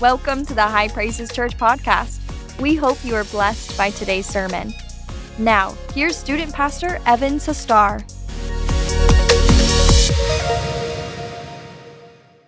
Welcome to the High Praises Church podcast. We hope you are blessed by today's sermon. Now, here's student pastor Evan Sastar.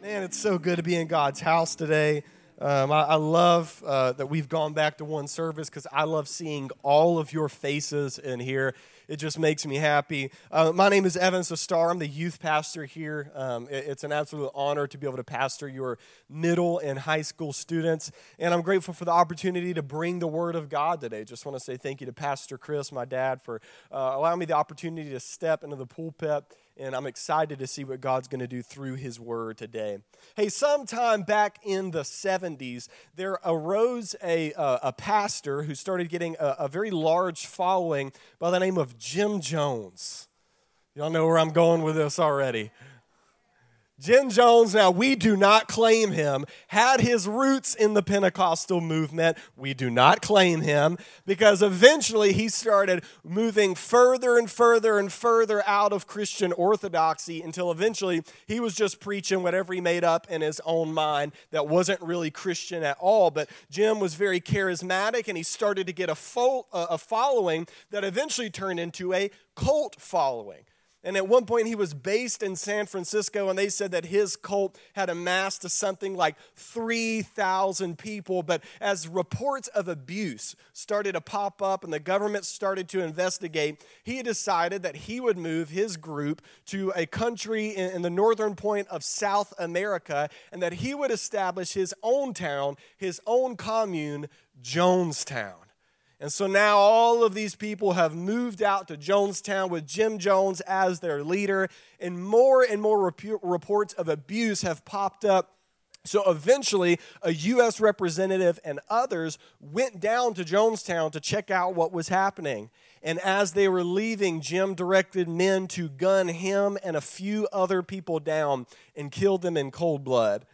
Man, it's so good to be in God's house today. Um, I, I, love uh, that we've gone back to one service because I love seeing all of your faces in here. It just makes me happy. Uh, my name is Evan Sestar. I'm the youth pastor here. Um, it, it's an absolute honor to be able to pastor your middle and high school students. And I'm grateful for the opportunity to bring the Word of God today. Just want to say thank you to Pastor Chris, my dad, for uh, allowing me the opportunity to step into the pulpit and I'm excited to see what God's going to do through His Word today. Hey, sometime back in the 70s, there arose a, uh, a pastor who started getting a, a very large following by the name of Jim Jones. Y'all know where I'm going with this already. Jim Jones, now we do not claim him, had his roots in the Pentecostal movement. We do not claim him because eventually he started moving further and further and further out of Christian orthodoxy until eventually he was just preaching whatever he made up in his own mind that wasn't really Christian at all. But Jim was very charismatic and he started to get a, fo- a following that eventually turned into a cult following. And at one point, he was based in San Francisco, and they said that his cult had amassed to something like 3,000 people. But as reports of abuse started to pop up and the government started to investigate, he decided that he would move his group to a country in, the northern point of South America and that he would establish his own town, his own commune, Jonestown. And so now all of these people have moved out to Jonestown with Jim Jones as their leader, and more and more rep- reports of abuse have popped up. So eventually, a U.S. representative and others went down to Jonestown to check out what was happening. And as they were leaving, Jim directed men to gun him and a few other people down and killed them in cold blood.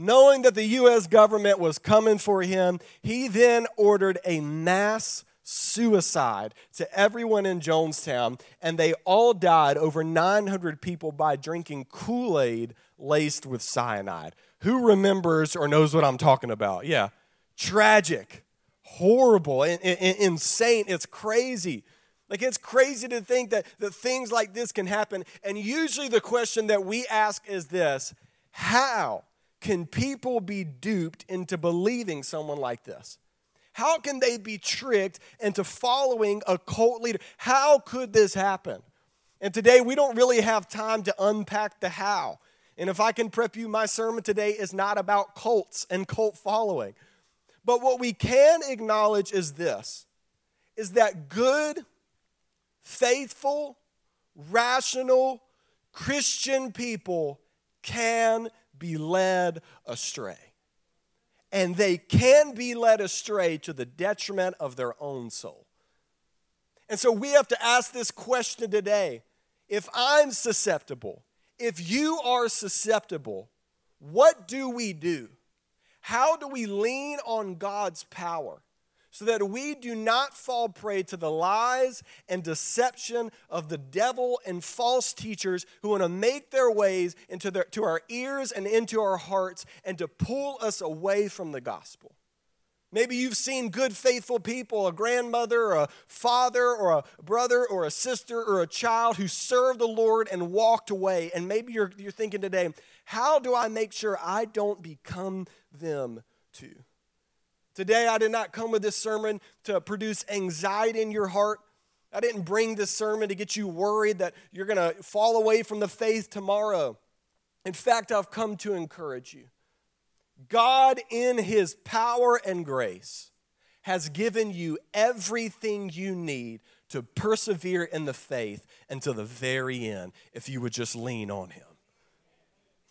Knowing that the U.S. government was coming for him, he then ordered a mass suicide to everyone in Jonestown, and they all died, over 900 people, by drinking Kool Aid laced with cyanide. Who remembers or knows what I'm talking about? Yeah. Tragic, horrible, insane. It's crazy. Like, it's crazy to think that, that things like this can happen. And usually, the question that we ask is this How? Can people be duped into believing someone like this? How can they be tricked into following a cult leader? How could this happen? And today we don't really have time to unpack the how. And if I can prep you, my sermon today is not about cults and cult following. But what we can acknowledge is this is that good, faithful, rational Christian people can be led astray. And they can be led astray to the detriment of their own soul. And so we have to ask this question today. If I'm susceptible, if you are susceptible, what do we do? How do we lean on God's power? So that we do not fall prey to the lies and deception of the devil and false teachers who want to make their ways into their, to our ears and into our hearts and to pull us away from the gospel. Maybe you've seen good, faithful people, a grandmother, or a father, or a brother, or a sister, or a child who served the Lord and walked away. And maybe you're, you're thinking today, how do I make sure I don't become them too? Today, I did not come with this sermon to produce anxiety in your heart. I didn't bring this sermon to get you worried that you're going to fall away from the faith tomorrow. In fact, I've come to encourage you. God, in His power and grace, has given you everything you need to persevere in the faith until the very end if you would just lean on Him.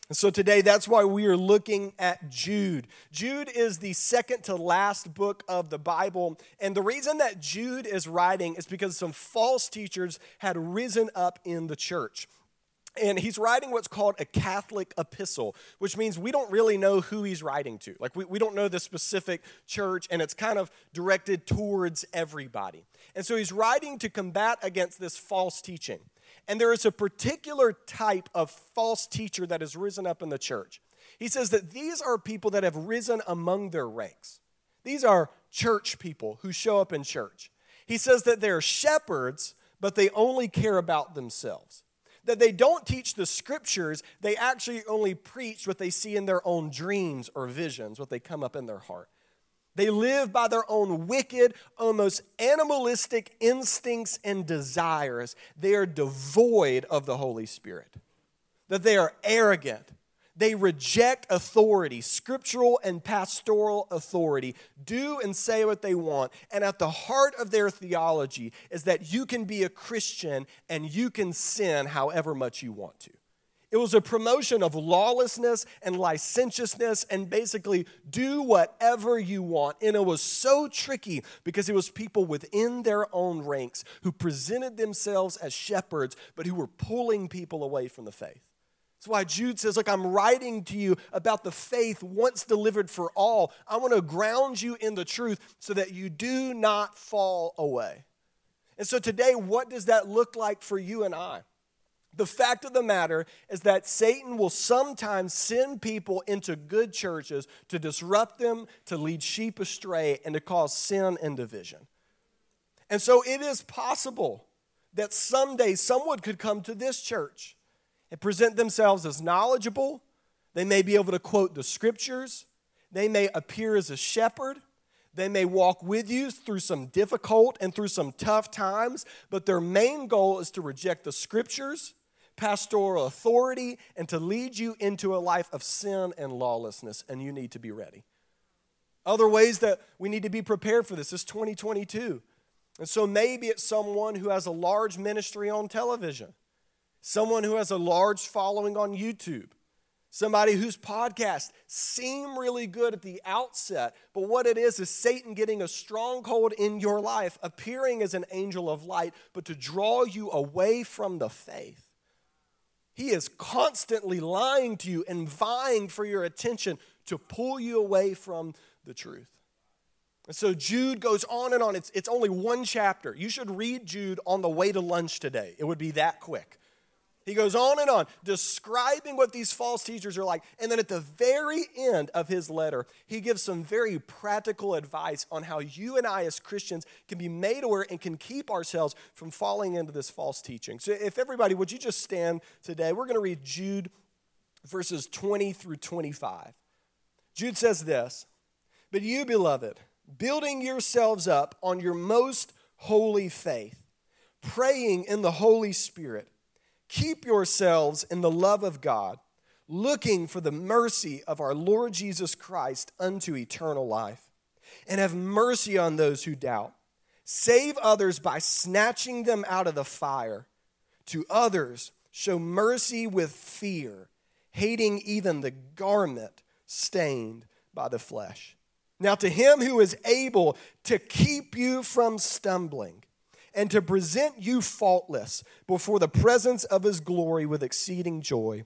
And so today, that's why we are looking at Jude. Jude is the second to last book of the Bible. And the reason that Jude is writing is because some false teachers had risen up in the church. And he's writing what's called a Catholic epistle, which means we don't really know who he's writing to. Like, we, we don't know the specific church, and it's kind of directed towards everybody. And so he's writing to combat against this false teaching. And there is a particular type of false teacher that has risen up in the church. He says that these are people that have risen among their ranks. These are church people who show up in church. He says that they're shepherds, but they only care about themselves. That they don't teach the scriptures, they actually only preach what they see in their own dreams or visions, what they come up in their heart. They live by their own wicked, almost animalistic instincts and desires. They are devoid of the Holy Spirit. That they are arrogant, they reject authority, scriptural and pastoral authority, do and say what they want. And at the heart of their theology is that you can be a Christian and you can sin however much you want to. It was a promotion of lawlessness and licentiousness and basically do whatever you want. And it was so tricky because it was people within their own ranks who presented themselves as shepherds, but who were pulling people away from the faith. That's why Jude says, Look, I'm writing to you about the faith once delivered for all. I want to ground you in the truth so that you do not fall away. And so today, what does that look like for you and I? The fact of the matter is that Satan will sometimes send people into good churches to disrupt them, to lead sheep astray, and to cause sin and division. And so it is possible that someday someone could come to this church and present themselves as knowledgeable. They may be able to quote the scriptures. They may appear as a shepherd. They may walk with you through some difficult and through some tough times, but their main goal is to reject the scriptures, pastoral authority, and to lead you into a life of sin and lawlessness, and you need to be ready. Other ways that we need to be prepared for this is 2022. And so maybe it's someone who has a large ministry on television someone who has a large following on YouTube, somebody whose podcasts seem really good at the outset, but what it is is Satan getting a stronghold in your life, appearing as an angel of light, but to draw you away from the faith. He is constantly lying to you and vying for your attention to pull you away from the truth. And so Jude goes on and on. It's, it's only one chapter. You should read Jude on the way to lunch today. It would be that quick. He goes on and on, describing what these false teachers are like. And then at the very end of his letter, he gives some very practical advice on how you and I, as Christians, can be made aware and can keep ourselves from falling into this false teaching. So, if everybody, would you just stand today? We're going to read Jude verses 20 through 25. Jude says this But you, beloved, building yourselves up on your most holy faith, praying in the Holy Spirit Keep yourselves in the love of God, looking for the mercy of our Lord Jesus Christ unto eternal life. And have mercy on those who doubt. Save others by snatching them out of the fire. To others, show mercy with fear, hating even the garment stained by the flesh. Now, to him who is able to keep you from stumbling and to present you faultless before the presence of his glory with exceeding joy.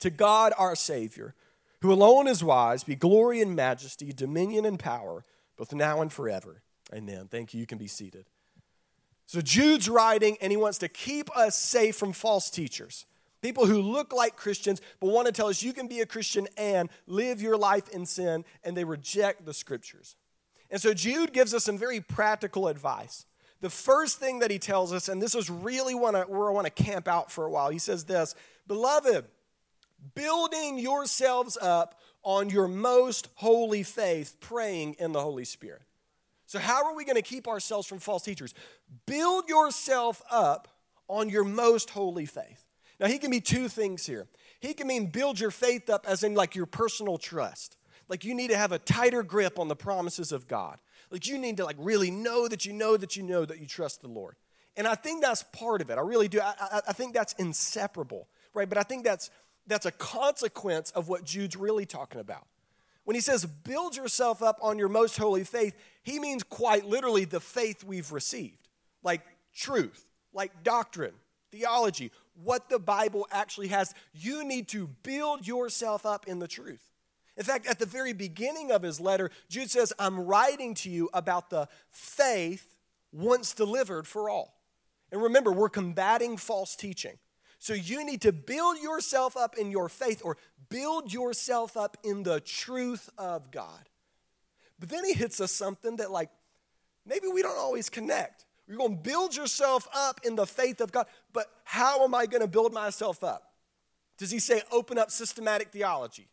To God our Savior, who alone is wise, be glory and majesty, dominion and power, both now and forever. Amen. Thank you. You can be seated. So Jude's writing, and he wants to keep us safe from false teachers. People who look like Christians but want to tell us you can be a Christian and live your life in sin, and they reject the scriptures. And so Jude gives us some very practical advice. The first thing that he tells us, and this is really where I want to camp out for a while, he says this Beloved, building yourselves up on your most holy faith, praying in the Holy Spirit. So, how are we going to keep ourselves from false teachers? Build yourself up on your most holy faith. Now, he can be two things here. He can mean build your faith up as in like your personal trust. Like you need to have a tighter grip on the promises of God. Like you need to like really know that you know that you know that you trust the Lord. And I think that's part of it. I really do. I, I, I think that's inseparable, right? But I think that's that's a consequence of what Jude's really talking about. When he says build yourself up on your most holy faith, he means quite literally the faith we've received, like truth, like doctrine, theology, what the Bible actually has. You need to build yourself up in the truth. In fact, at the very beginning of his letter, Jude says, I'm writing to you about the faith once delivered for all. And remember, we're combating false teaching. So you need to build yourself up in your faith or build yourself up in the truth of God. But then he hits us something that, like, maybe we don't always connect. You're going to build yourself up in the faith of God, but how am I going to build myself up? Does he say open up systematic theology?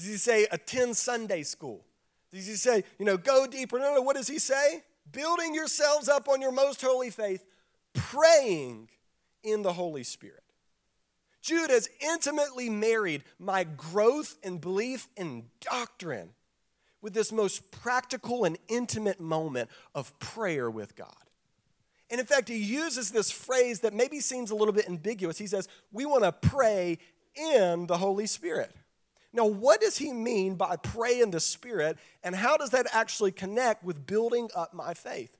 Does he say attend Sunday school? Does he say, you know, go deeper? No, no, what does he say? Building yourselves up on your most holy faith, praying in the Holy Spirit. Jude has intimately married my growth and belief in doctrine with this most practical and intimate moment of prayer with God. And in fact, he uses this phrase that maybe seems a little bit ambiguous. He says, We want to pray in the Holy Spirit. Now, what does he mean by pray in the Spirit, and how does that actually connect with building up my faith?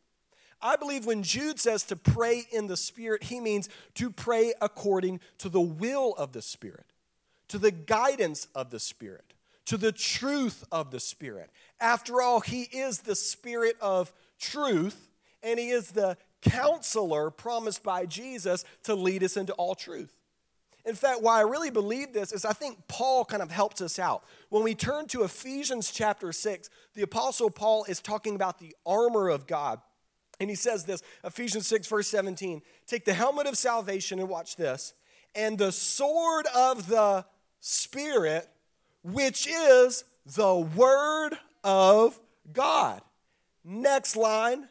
I believe when Jude says to pray in the Spirit, he means to pray according to the will of the Spirit, to the guidance of the Spirit, to the truth of the Spirit. After all, he is the Spirit of truth, and he is the counselor promised by Jesus to lead us into all truth. In fact, why I really believe this is I think Paul kind of helps us out. When we turn to Ephesians chapter 6, the Apostle Paul is talking about the armor of God. And he says this Ephesians 6, verse 17 Take the helmet of salvation and watch this, and the sword of the Spirit, which is the word of God. Next line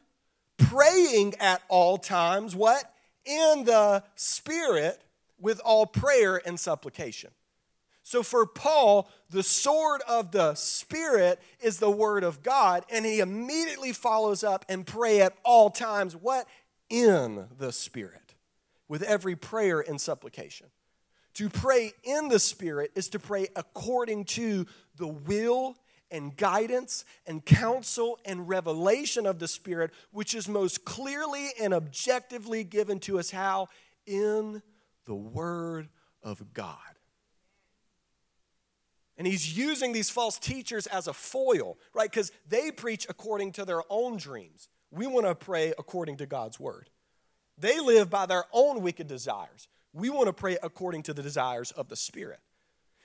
praying at all times, what? In the Spirit with all prayer and supplication. So for Paul, the sword of the Spirit is the word of God, and he immediately follows up and pray at all times. What? In the Spirit, with every prayer and supplication. To pray in the Spirit is to pray according to the will and guidance and counsel and revelation of the Spirit, which is most clearly and objectively given to us how? In the Word of God. And he's using these false teachers as a foil, right? Because they preach according to their own dreams. We want to pray according to God's word. They live by their own wicked desires. We want to pray according to the desires of the Spirit.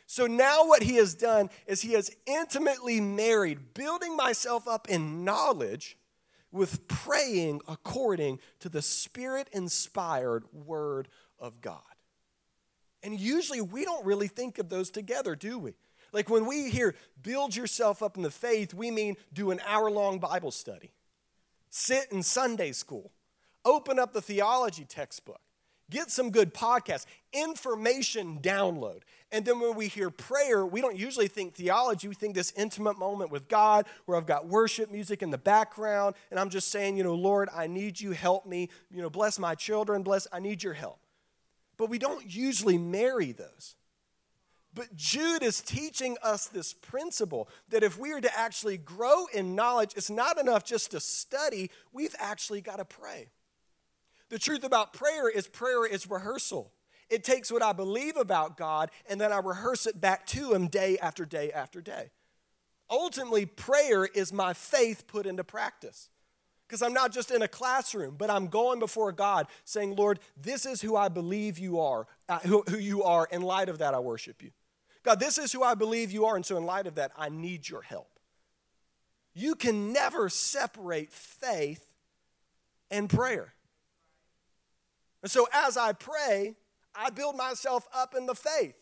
So now, what he has done is he has intimately married building myself up in knowledge with praying according to the Spirit inspired Word of God. And usually we don't really think of those together, do we? Like when we hear build yourself up in the faith, we mean do an hour long Bible study, sit in Sunday school, open up the theology textbook, get some good podcasts, information download. And then when we hear prayer, we don't usually think theology. We think this intimate moment with God where I've got worship music in the background and I'm just saying, you know, Lord, I need you, help me. You know, bless my children, bless, I need your help. But we don't usually marry those. But Jude is teaching us this principle that if we are to actually grow in knowledge, it's not enough just to study, we've actually got to pray. The truth about prayer is prayer is rehearsal. It takes what I believe about God and then I rehearse it back to Him day after day after day. Ultimately, prayer is my faith put into practice. Because I'm not just in a classroom, but I'm going before God saying, Lord, this is who I believe you are, uh, who, who you are. In light of that, I worship you. God, this is who I believe you are. And so, in light of that, I need your help. You can never separate faith and prayer. And so, as I pray, I build myself up in the faith.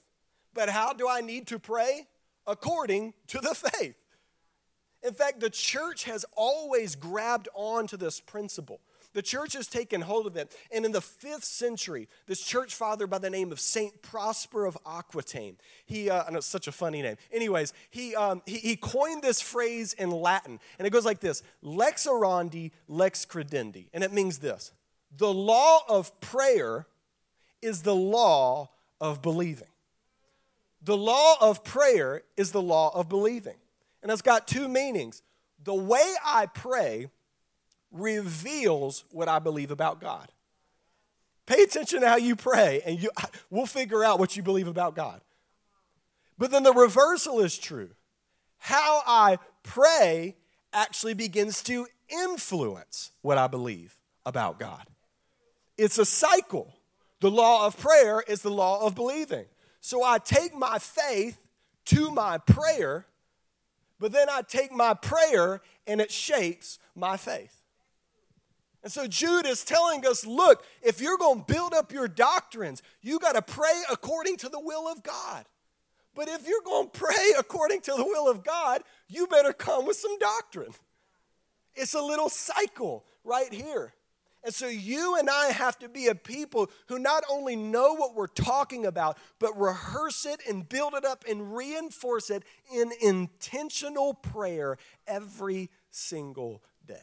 But how do I need to pray? According to the faith. In fact, the church has always grabbed on to this principle. The church has taken hold of it. And in the fifth century, this church father by the name of Saint Prosper of Aquitaine, he, uh, I know it's such a funny name. Anyways, he, um, he, he coined this phrase in Latin, and it goes like this Lex orandi, lex credendi. And it means this the law of prayer is the law of believing. The law of prayer is the law of believing. And it's got two meanings. The way I pray reveals what I believe about God. Pay attention to how you pray, and you, we'll figure out what you believe about God. But then the reversal is true. How I pray actually begins to influence what I believe about God. It's a cycle. The law of prayer is the law of believing. So I take my faith to my prayer, but then I take my prayer and it shapes my faith. And so Jude is telling us look, if you're going to build up your doctrines, you got to pray according to the will of God. But if you're going to pray according to the will of God, you better come with some doctrine. It's a little cycle right here. And so you and I have to be a people who not only know what we're talking about, but rehearse it and build it up and reinforce it in intentional prayer every single day.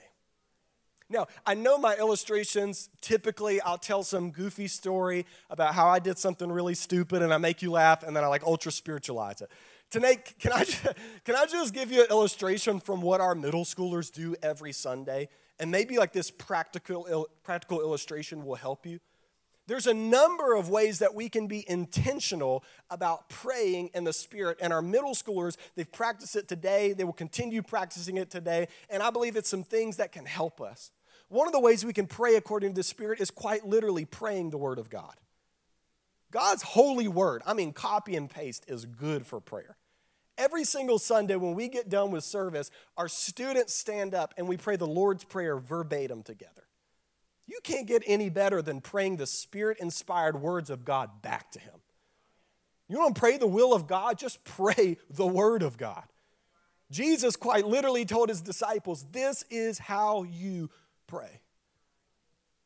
Now, I know my illustrations, typically I'll tell some goofy story about how I did something really stupid and I make you laugh and then I like ultra spiritualize it. Tonight, can I, can I just give you an illustration from what our middle schoolers do every Sunday? And maybe like this practical, practical illustration will help you. There's a number of ways that we can be intentional about praying in the Spirit. And our middle schoolers, they've practiced it today. They will continue practicing it today. And I believe it's some things that can help us. One of the ways we can pray according to the Spirit is quite literally praying the Word of God. God's holy Word, I mean, copy and paste, is good for prayer. Every single Sunday, when we get done with service, our students stand up and we pray the Lord's Prayer verbatim together. You can't get any better than praying the Spirit inspired words of God back to Him. You don't pray the will of God? Just pray the Word of God. Jesus quite literally told His disciples, This is how you pray.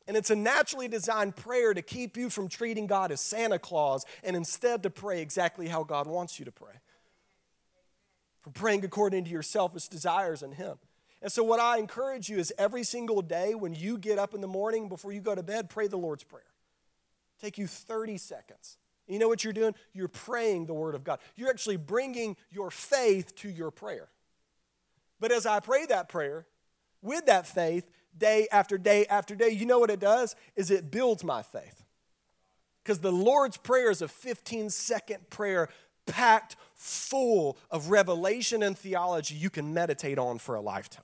And it's a naturally designed prayer to keep you from treating God as Santa Claus and instead to pray exactly how God wants you to pray from praying according to your selfish desires in Him. And so, what I encourage you is every single day when you get up in the morning before you go to bed, pray the Lord's Prayer. Take you 30 seconds. You know what you're doing? You're praying the Word of God. You're actually bringing your faith to your prayer. But as I pray that prayer, with that faith, day after day after day, you know what it does? Is it builds my faith. Because the Lord's Prayer is a 15 second prayer packed full of revelation and theology you can meditate on for a lifetime.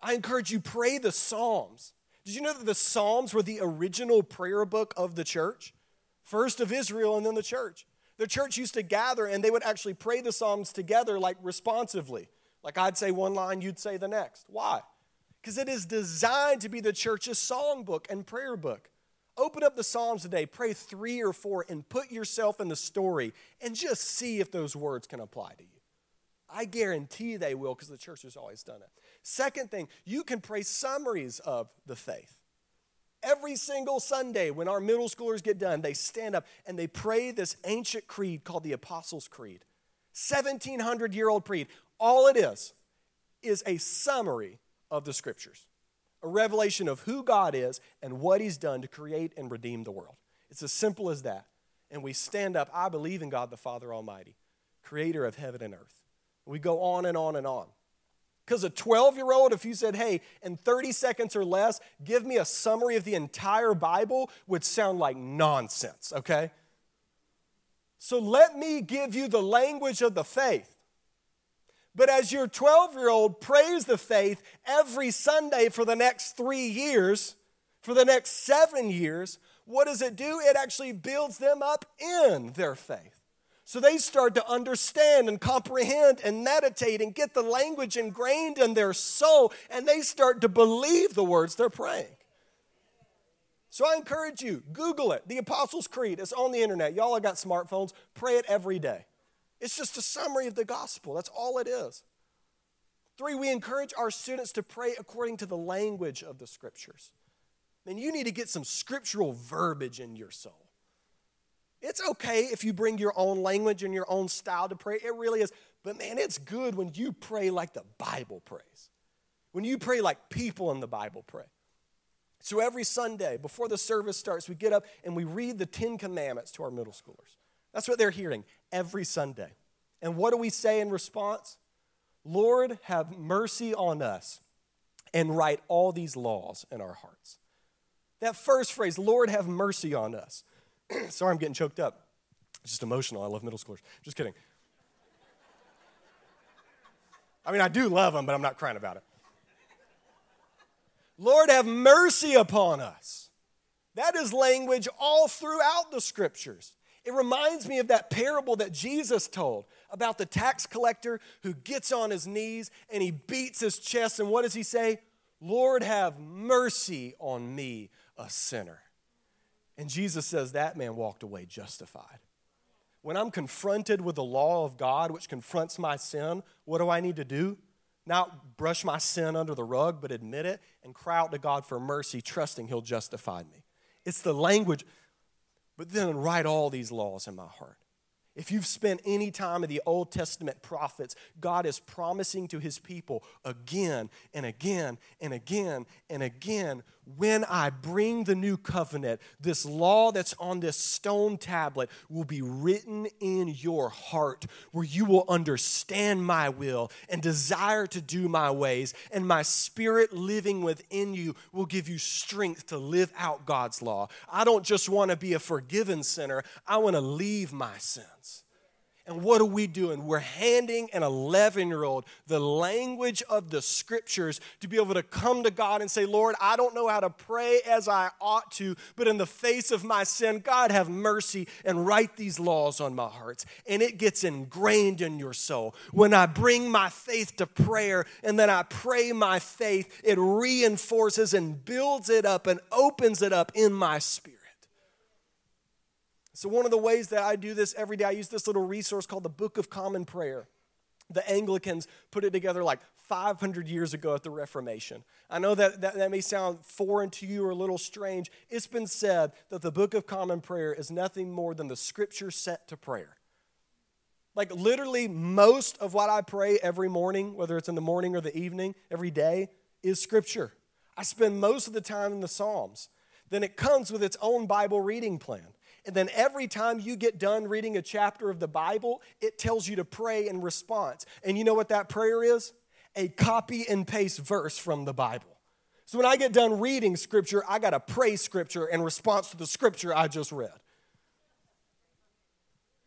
I encourage you pray the Psalms. Did you know that the Psalms were the original prayer book of the church? First of Israel and then the church. The church used to gather and they would actually pray the Psalms together like responsively. Like I'd say one line, you'd say the next. Why? Because it is designed to be the church's songbook and prayer book. Open up the Psalms today, pray three or four, and put yourself in the story and just see if those words can apply to you. I guarantee they will because the church has always done it. Second thing, you can pray summaries of the faith. Every single Sunday, when our middle schoolers get done, they stand up and they pray this ancient creed called the Apostles' Creed. 1700 year old creed. All it is, is a summary of the scriptures a revelation of who God is and what He's done to create and redeem the world. It's as simple as that. And we stand up, I believe in God the Father Almighty, creator of heaven and earth. We go on and on and on. Because a 12 year old, if you said, hey, in 30 seconds or less, give me a summary of the entire Bible, would sound like nonsense, okay? So let me give you the language of the faith. But as your 12 year old prays the faith every Sunday for the next three years, for the next seven years, what does it do? It actually builds them up in their faith. So they start to understand and comprehend and meditate and get the language ingrained in their soul, and they start to believe the words they're praying. So I encourage you, Google it. The Apostles' Creed. It's on the internet. Y'all have got smartphones. Pray it every day. It's just a summary of the gospel. That's all it is. Three, we encourage our students to pray according to the language of the scriptures. And you need to get some scriptural verbiage in your soul. It's okay if you bring your own language and your own style to pray. It really is. But man, it's good when you pray like the Bible prays. When you pray like people in the Bible pray. So every Sunday before the service starts, we get up and we read the Ten Commandments to our middle schoolers. That's what they're hearing every Sunday. And what do we say in response? Lord, have mercy on us and write all these laws in our hearts. That first phrase, Lord, have mercy on us. Sorry, I'm getting choked up. It's just emotional. I love middle schoolers. Just kidding. I mean, I do love them, but I'm not crying about it. Lord, have mercy upon us. That is language all throughout the scriptures. It reminds me of that parable that Jesus told about the tax collector who gets on his knees and he beats his chest. And what does he say? Lord, have mercy on me, a sinner. And Jesus says that man walked away justified. When I'm confronted with the law of God, which confronts my sin, what do I need to do? Not brush my sin under the rug, but admit it and cry out to God for mercy, trusting He'll justify me. It's the language, but then write all these laws in my heart. If you've spent any time in the Old Testament prophets, God is promising to his people again and again and again and again when I bring the new covenant, this law that's on this stone tablet will be written in your heart, where you will understand my will and desire to do my ways, and my spirit living within you will give you strength to live out God's law. I don't just want to be a forgiven sinner, I want to leave my sins. And what are we doing? We're handing an 11 year old the language of the scriptures to be able to come to God and say, Lord, I don't know how to pray as I ought to, but in the face of my sin, God, have mercy and write these laws on my hearts. And it gets ingrained in your soul. When I bring my faith to prayer and then I pray my faith, it reinforces and builds it up and opens it up in my spirit. So, one of the ways that I do this every day, I use this little resource called the Book of Common Prayer. The Anglicans put it together like 500 years ago at the Reformation. I know that, that that may sound foreign to you or a little strange. It's been said that the Book of Common Prayer is nothing more than the scripture set to prayer. Like, literally, most of what I pray every morning, whether it's in the morning or the evening, every day, is scripture. I spend most of the time in the Psalms. Then it comes with its own Bible reading plan. And then every time you get done reading a chapter of the Bible, it tells you to pray in response. And you know what that prayer is? A copy and paste verse from the Bible. So when I get done reading scripture, I got to pray scripture in response to the scripture I just read.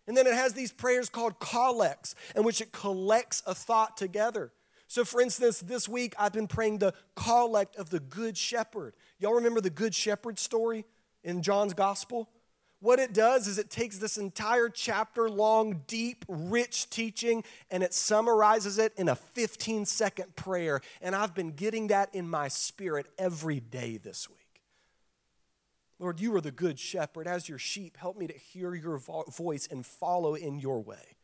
And then it has these prayers called collects, in which it collects a thought together. So, for instance, this week I've been praying the collect of the Good Shepherd. Y'all remember the Good Shepherd story in John's Gospel? What it does is it takes this entire chapter long, deep, rich teaching and it summarizes it in a 15 second prayer. And I've been getting that in my spirit every day this week. Lord, you are the good shepherd. As your sheep, help me to hear your vo- voice and follow in your way.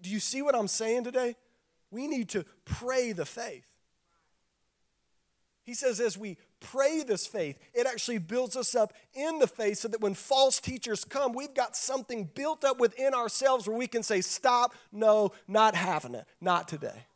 Do you see what I'm saying today? We need to pray the faith. He says, as we pray this faith, it actually builds us up in the faith so that when false teachers come, we've got something built up within ourselves where we can say, Stop, no, not having it, not today.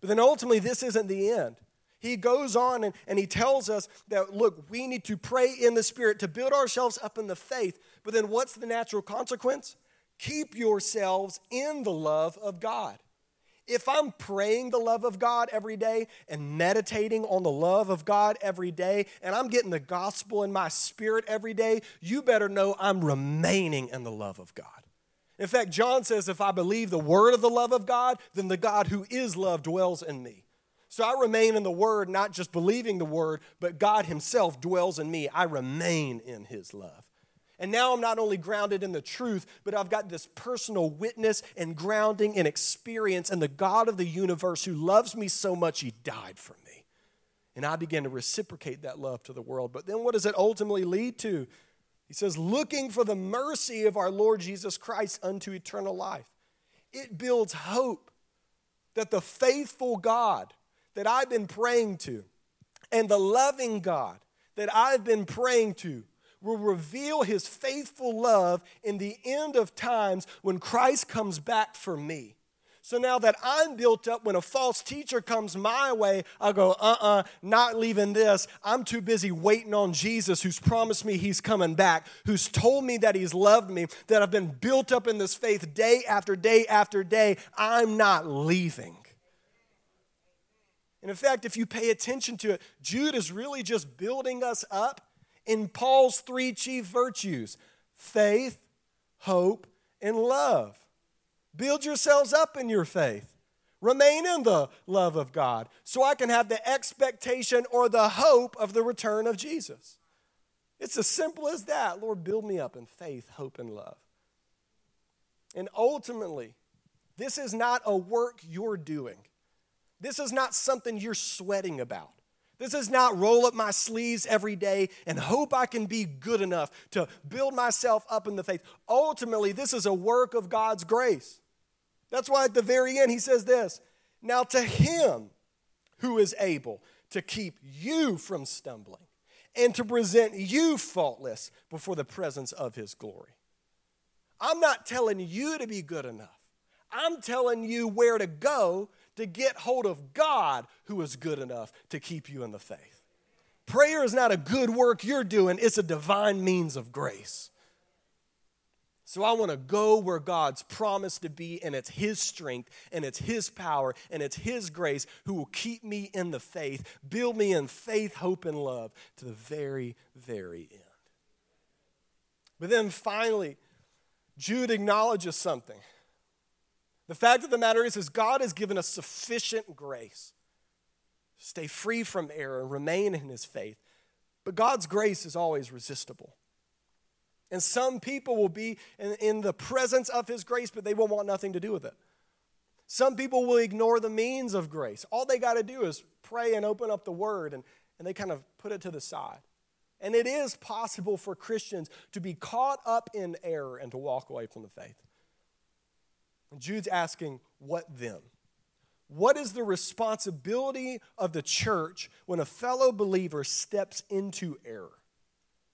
But then ultimately, this isn't the end. He goes on and, and he tells us that, look, we need to pray in the Spirit to build ourselves up in the faith. But then what's the natural consequence? Keep yourselves in the love of God. If I'm praying the love of God every day and meditating on the love of God every day, and I'm getting the gospel in my spirit every day, you better know I'm remaining in the love of God. In fact, John says, if I believe the word of the love of God, then the God who is love dwells in me. So I remain in the word, not just believing the word, but God himself dwells in me. I remain in his love. And now I'm not only grounded in the truth, but I've got this personal witness and grounding and experience and the God of the universe who loves me so much, he died for me. And I begin to reciprocate that love to the world. But then what does it ultimately lead to? He says, looking for the mercy of our Lord Jesus Christ unto eternal life. It builds hope that the faithful God that I've been praying to and the loving God that I've been praying to will reveal his faithful love in the end of times when Christ comes back for me. So now that I'm built up, when a false teacher comes my way, I go, uh uh-uh, uh, not leaving this. I'm too busy waiting on Jesus, who's promised me he's coming back, who's told me that he's loved me, that I've been built up in this faith day after day after day. I'm not leaving. And in fact, if you pay attention to it, Jude is really just building us up in Paul's three chief virtues faith, hope, and love. Build yourselves up in your faith. Remain in the love of God so I can have the expectation or the hope of the return of Jesus. It's as simple as that. Lord, build me up in faith, hope, and love. And ultimately, this is not a work you're doing. This is not something you're sweating about. This is not roll up my sleeves every day and hope I can be good enough to build myself up in the faith. Ultimately, this is a work of God's grace. That's why at the very end he says this Now to him who is able to keep you from stumbling and to present you faultless before the presence of his glory. I'm not telling you to be good enough. I'm telling you where to go to get hold of God who is good enough to keep you in the faith. Prayer is not a good work you're doing, it's a divine means of grace. So I want to go where God's promised to be, and it's His strength, and it's His power, and it's His grace who will keep me in the faith, build me in faith, hope, and love to the very, very end. But then finally, Jude acknowledges something. The fact of the matter is, is God has given us sufficient grace. Stay free from error remain in his faith. But God's grace is always resistible. And some people will be in, in, the presence of His grace, but they will want nothing to do with it. Some people will ignore the means of grace. All they got to do is pray and open up the Word, and, and they kind of put it to the side. And it is possible for Christians to be caught up in error and to walk away from the faith. And Jude's asking, what then? What is the responsibility of the church when a fellow believer steps into error?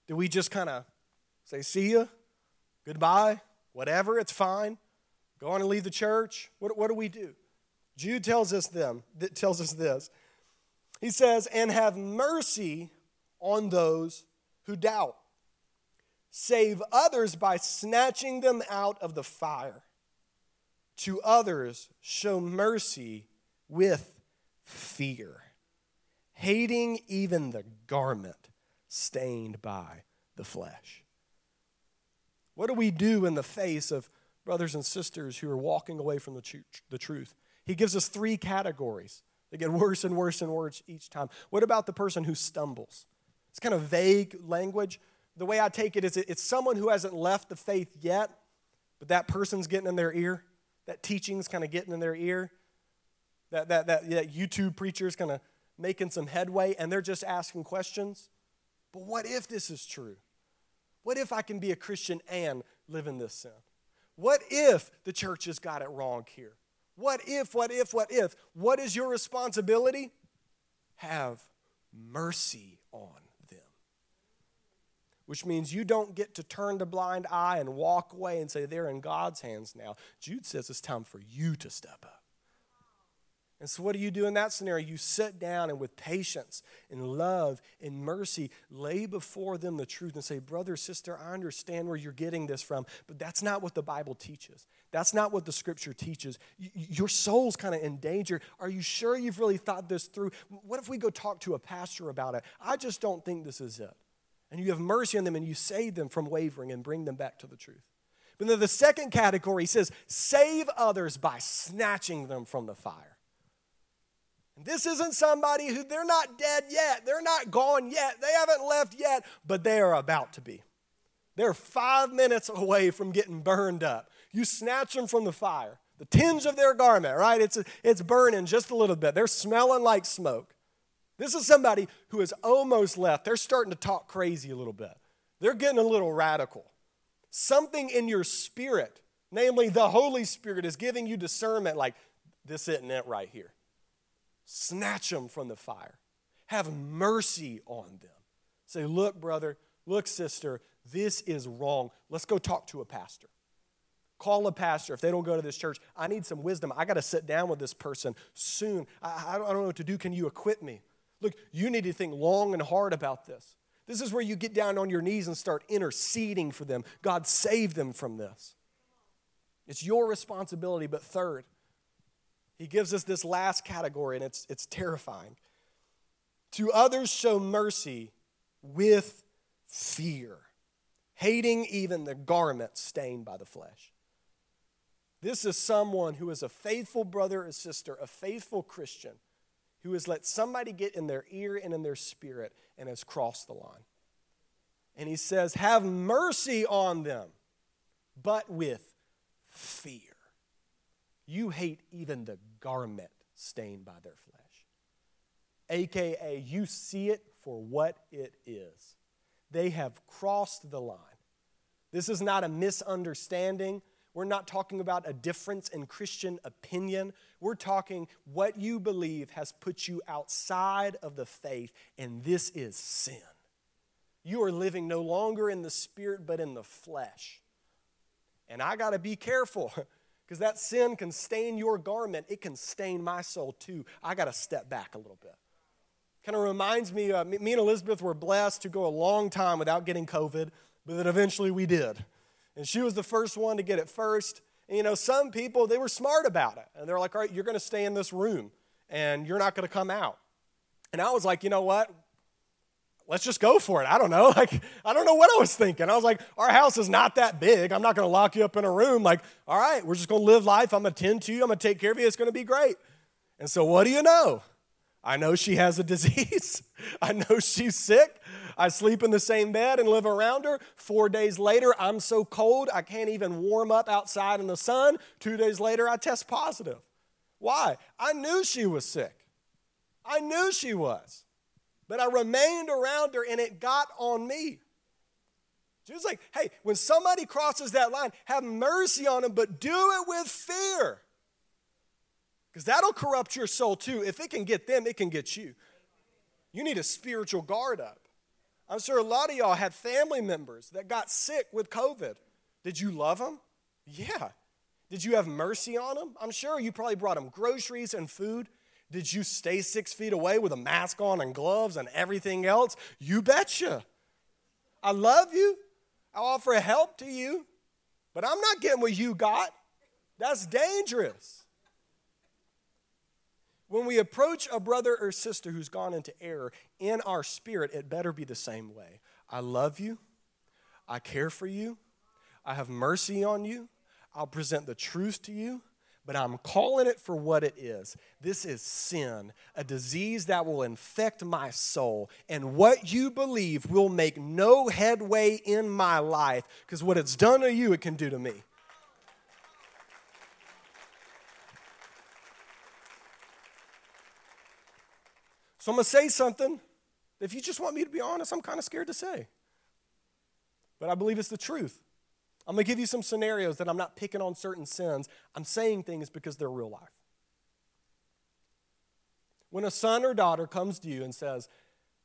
Do we just kind of Say, see ya, goodbye, whatever, it's fine. Go on and leave the church. What, what do we do? Jude tells us them, tells us this. He says, and have mercy on those who doubt. Save others by snatching them out of the fire. To others, show mercy with fear, hating even the garment stained by the flesh. What do we do in the face of brothers and sisters who are walking away from the, tr- the truth? He gives us three categories. They get worse and worse and worse each time. What about the person who stumbles? It's kind of vague language. The way I take it is it's someone who hasn't left the faith yet, but that person's getting in their ear. That teaching's kind of getting in their ear. That, that, that, that YouTube preacher's kind of making some headway, and they're just asking questions. But what if this is true? What if I can be a Christian and live in this sin? What if the church has got it wrong here? What if, what if, what if? What is your responsibility? Have mercy on. Which means you don't get to turn the blind eye and walk away and say, they're in God's hands now. Jude says it's time for you to step up. And so, what do you do in that scenario? You sit down and, with patience and love and mercy, lay before them the truth and say, Brother, sister, I understand where you're getting this from, but that's not what the Bible teaches. That's not what the scripture teaches. your soul's kind of in danger. Are you sure you've really thought this through? What if we go talk to a pastor about it? I just don't think this is it. And you have mercy on them and you save them from wavering and bring them back to the truth. But then the second category says, save others by snatching them from the fire. And this isn't somebody who they're not dead yet, they're not gone yet, they haven't left yet, but they are about to be. They're five minutes away from getting burned up. You snatch them from the fire, the tinge of their garment, right? It's, it's burning just a little bit. They're smelling like smoke. This is somebody who is almost left. They're starting to talk crazy a little bit. They're getting a little radical. Something in your spirit, namely the Holy Spirit, is giving you discernment like, this isn't it right here snatch them from the fire. Have mercy on them. Say, look, brother, look, sister, this is wrong. Let's go talk to a pastor. Call a pastor. If they don't go to this church, I need some wisdom. I got to sit down with this person soon. I, I don't know what to do. Can you equip me? Look, you need to think long and hard about this. This is where you get down on your knees and start interceding for them. God, save them from this. It's your responsibility. But third, he gives us this last category, and it's, it's terrifying. To others, show mercy with fear, hating even the garment stained by the flesh. This is someone who is a faithful brother or sister, a faithful Christian, who has let somebody get in their ear and in their spirit and has crossed the line. And he says, Have mercy on them, but with fear. You hate even the garment stained by their flesh. AKA, you see it for what it is. They have crossed the line. This is not a misunderstanding. We're not talking about a difference in Christian opinion. We're talking what you believe has put you outside of the faith, and this is sin. You are living no longer in the spirit, but in the flesh. And I got to be careful because that sin can stain your garment. It can stain my soul too. I got to step back a little bit. Kind of reminds me, uh, me and Elizabeth were blessed to go a long time without getting COVID, but then eventually we did. And she was the first one to get it first. And, you know, some people, they were smart about it. And they're like, all right, you're going to stay in this room and you're not going to come out. And I was like, you know what? let's just go for it. I don't know. Like, I don't know what I was thinking. I was like, our house is not that big. I'm not going to lock you up in a room. Like, all right, we're just going to live life. I'm going to tend to you. I'm going to take care of you. It's going to be great. And so, what do you know? I know she has a disease. I know she's sick. I sleep in the same bed and live around her. Four days later, I'm so cold, I can't even warm up outside in the sun. Two days later, I test positive. Why? I knew she was sick. I knew she was. But I remained around her and it got on me. She was like, hey, when somebody crosses that line, have mercy on them, but do it with fear. Because that'll corrupt your soul too. If it can get them, it can get you. You need a spiritual guard up. I'm sure a lot of y'all had family members that got sick with COVID. Did you love them? Yeah. Did you have mercy on them? I'm sure you probably brought them groceries and food. Did you stay six feet away with a mask on and gloves and everything else? You betcha. I love you. I'll offer help to you, but I'm not getting what you got. That's dangerous. When we approach a brother or sister who's gone into error in our spirit, it better be the same way. I love you. I care for you. I have mercy on you. I'll present the truth to you but I'm calling it for what it is. This is sin, a disease that will infect my soul. And what you believe will make no headway in my life because what it's done to you, it can do to me. So I'm going to say something. If you just want me to be honest, I'm kind of scared to say. But I believe it's the truth. I'm going to give you some scenarios that I'm not picking on certain sins. I'm saying things because they're real life. When a son or daughter comes to you and says,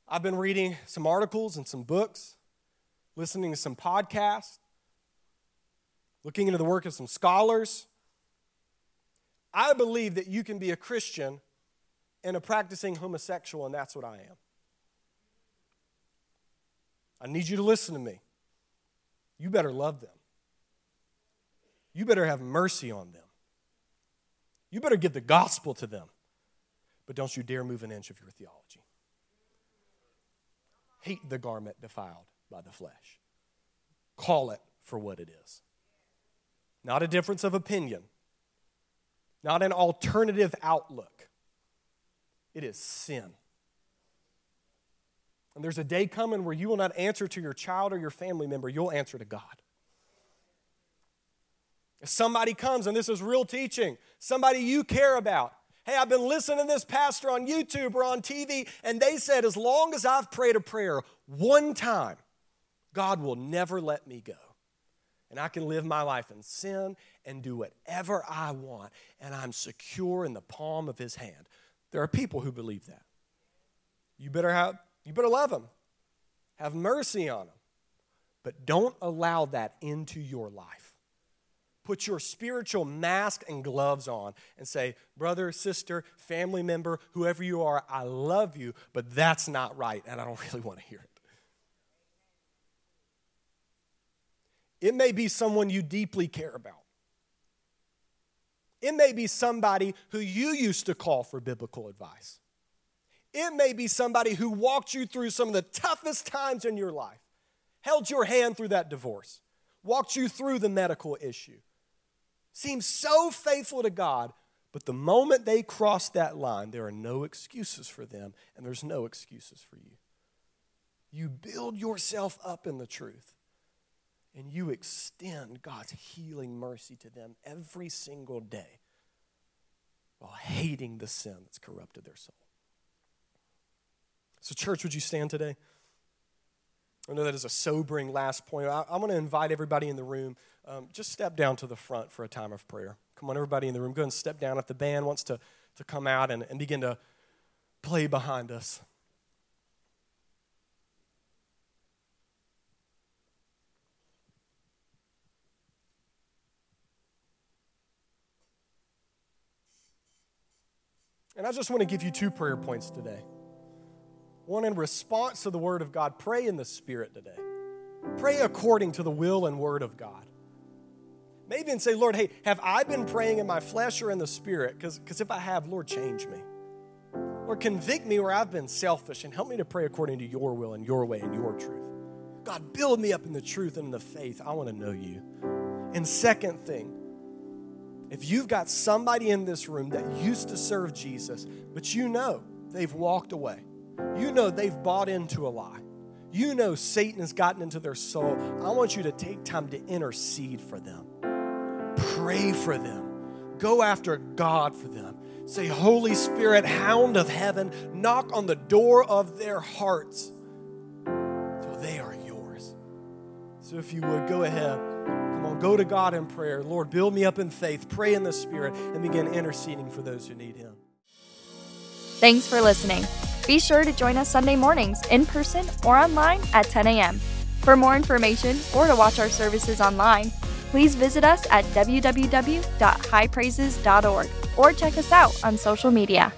I've been reading some articles and some books, listening to some podcasts, looking into the work of some scholars, I believe that you can be a Christian and a practicing homosexual, and that's what I am. I need you to listen to me. You better love them you better have mercy on them. You better give the gospel to them. But don't you dare move an inch of your theology. Hate the garment defiled by the flesh. Call it for what it is. Not a difference of opinion, not an alternative outlook. It is sin. And there's a day coming where you will not answer to your child or your family member, you'll answer to God. If somebody comes, and this is real teaching, somebody you care about, hey, I've been listening to this pastor on YouTube or on TV, and they said, as long as I've prayed a prayer one time, God will never let me go. And I can live my life in sin and do whatever I want, and I'm secure in the palm of his hand. There are people who believe that. You better have, you better love them. Have mercy on them. But don't allow that into your life put your spiritual mask and gloves on and say, brother, sister, family member, whoever you are, I love you, but that's not right, and I don't really want to hear it. It may be someone you deeply care about. It may be somebody who you used to call for biblical advice. It may be somebody who walked you through some of the toughest times in your life, held your hand through that divorce, walked you through the medical issue, seem so faithful to God, but the moment they cross that line, there are no excuses for them, and there's no excuses for you. You build yourself up in the truth, and you extend God's healing mercy to them every single day while hating the sin that's corrupted their soul. So, church, would you stand today? I know that is a sobering last point. I, am going to invite everybody in the room, um, just step down to the front for a time of prayer. Come on, everybody in the room, go and step down if the band wants to, to come out and, and begin to play behind us. And I just want to give you two prayer points today. One in response to the Word of God, pray in the Spirit today. Pray according to the will and Word of God. Maybe and say, Lord, hey, have I been praying in my flesh or in the Spirit? Because if I have, Lord, change me. Or convict me where I've been selfish and help me to pray according to your will and your way and your truth. God, build me up in the truth and in the faith. I want to know you. And second thing, if you've got somebody in this room that used to serve Jesus, but you know they've walked away, you know they've bought into a lie, you know Satan has gotten into their soul, I want you to take time to intercede for them. Pray for them. Go after God for them. Say, Holy Spirit, hound of heaven, knock on the door of their hearts till they are yours. So if you would, go ahead. Go to God in prayer. Lord, build me up in faith, pray in the Spirit, and begin interceding for those who need Him. Thanks for listening. Be sure to join us Sunday mornings in person or online at 10 a.m. For more information or to watch our services online, please visit us at www.highpraises.org or check us out on social media.